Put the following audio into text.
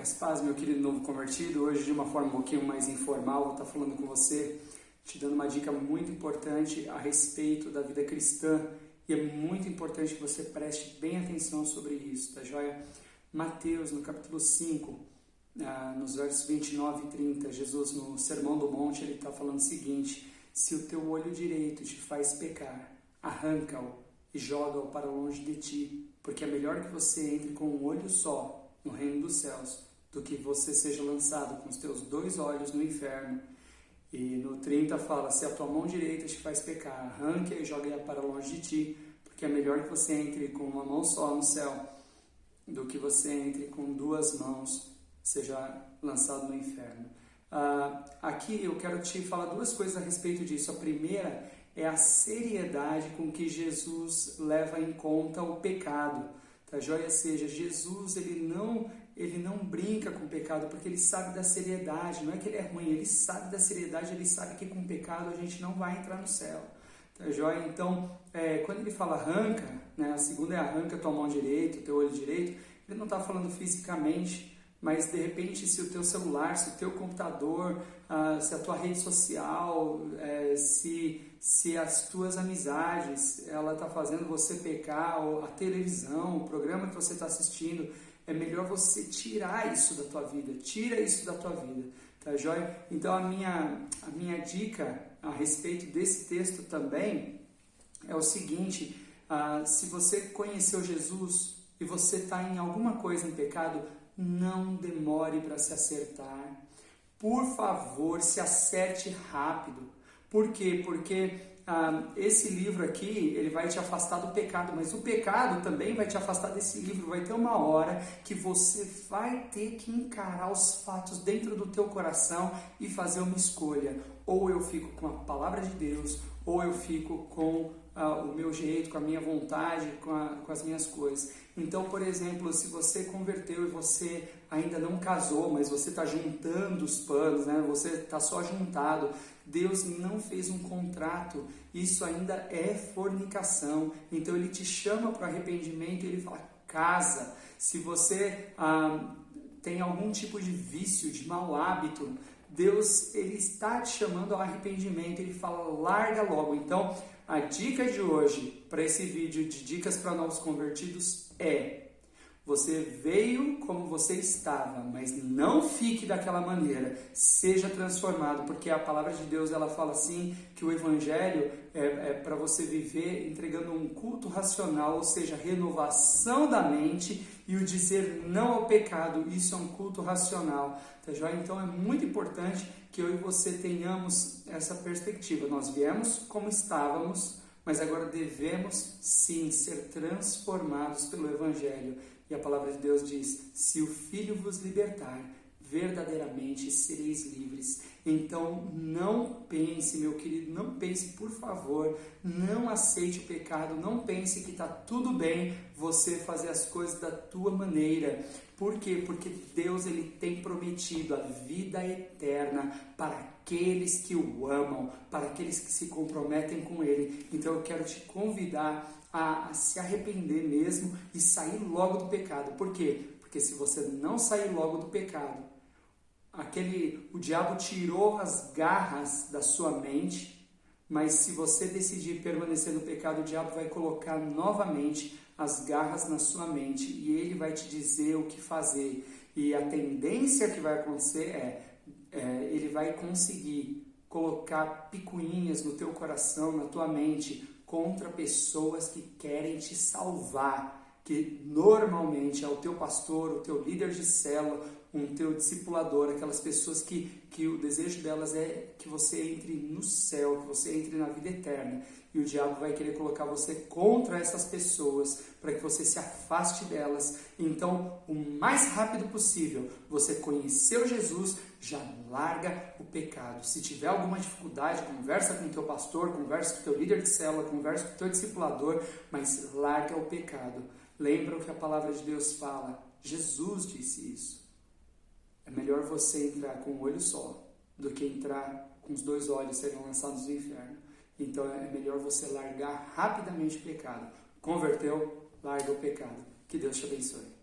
Graças paz, meu querido novo convertido. Hoje, de uma forma um pouquinho mais informal, vou estar falando com você, te dando uma dica muito importante a respeito da vida cristã. E é muito importante que você preste bem atenção sobre isso, tá joia? Mateus, no capítulo 5, ah, nos versos 29 e 30, Jesus, no Sermão do Monte, ele está falando o seguinte: Se o teu olho direito te faz pecar, arranca-o e joga-o para longe de ti, porque é melhor que você entre com um olho só no reino dos céus do que você seja lançado com os teus dois olhos no inferno. E no 30 fala: Se a tua mão direita te faz pecar, arranque e jogue-a para longe de ti, porque é melhor que você entre com uma mão só no céu do que você entre com duas mãos, seja lançado no inferno. Uh, aqui eu quero te falar duas coisas a respeito disso. A primeira é a seriedade com que Jesus leva em conta o pecado. Tá joia? Seja, Jesus, ele não, ele não brinca com o pecado porque ele sabe da seriedade. Não é que ele é ruim, ele sabe da seriedade, ele sabe que com o pecado a gente não vai entrar no céu. Tá joia? Então, é, quando ele fala arranca, né, a segunda é arranca tua mão direita, teu olho direito, ele não está falando fisicamente, mas de repente se o teu celular, se o teu computador, uh, se a tua rede social, uh, se, se as tuas amizades, ela está fazendo você pecar, ou a televisão, o programa que você está assistindo, é melhor você tirar isso da tua vida, tira isso da tua vida, tá joia? Então a minha, a minha dica a respeito desse texto também é o seguinte, uh, se você conheceu Jesus e você está em alguma coisa em pecado, não demore para se acertar. Por favor, se acerte rápido. Por quê? Porque ah, esse livro aqui, ele vai te afastar do pecado, mas o pecado também vai te afastar desse livro. Vai ter uma hora que você vai ter que encarar os fatos dentro do teu coração e fazer uma escolha. Ou eu fico com a palavra de Deus, ou eu fico com ah, o meu jeito, com a minha vontade, com, a, com as minhas coisas. Então, por exemplo, se você converteu e você ainda não casou, mas você está juntando os panos, né? você está só juntado, Deus não fez um contrato, isso ainda é fornicação. Então, Ele te chama para o arrependimento e Ele fala: casa. Se você ah, tem algum tipo de vício, de mau hábito, Deus ele está te chamando ao arrependimento, ele fala larga logo. Então, a dica de hoje para esse vídeo de dicas para novos convertidos é: você veio como você estava, mas não fique daquela maneira. Seja transformado, porque a palavra de Deus ela fala assim que o evangelho é, é para você viver entregando um culto racional, ou seja, renovação da mente e o dizer não ao pecado. Isso é um culto racional, tá joia? Então é muito importante que eu e você tenhamos essa perspectiva. Nós viemos como estávamos, mas agora devemos sim ser transformados pelo evangelho e a palavra de Deus diz: se o Filho vos libertar, verdadeiramente sereis livres. Então não pense, meu querido, não pense, por favor, não aceite o pecado, não pense que está tudo bem você fazer as coisas da tua maneira. Por quê? Porque Deus ele tem prometido a vida eterna para aqueles que o amam, para aqueles que se comprometem com Ele. Então eu quero te convidar a, a se arrepender mesmo e sair logo do pecado. Por quê? Porque se você não sair logo do pecado, aquele o diabo tirou as garras da sua mente, mas se você decidir permanecer no pecado, o diabo vai colocar novamente as garras na sua mente e ele vai te dizer o que fazer. E a tendência que vai acontecer é, é ele vai conseguir colocar picuinhas no teu coração, na tua mente, contra pessoas que querem te salvar, que normalmente é o teu pastor, o teu líder de célula, um teu discipulador, aquelas pessoas que, que o desejo delas é que você entre no céu, que você entre na vida eterna. E o diabo vai querer colocar você contra essas pessoas para que você se afaste delas. Então, o mais rápido possível, você conheceu Jesus, já larga o pecado. Se tiver alguma dificuldade, conversa com o teu pastor, conversa com o teu líder de célula, conversa com o teu discipulador, mas larga o pecado. Lembra o que a palavra de Deus fala? Jesus disse isso. É melhor você entrar com um olho só do que entrar com os dois olhos serem lançados no inferno. Então é melhor você largar rapidamente o pecado. Converteu, larga o pecado. Que Deus te abençoe.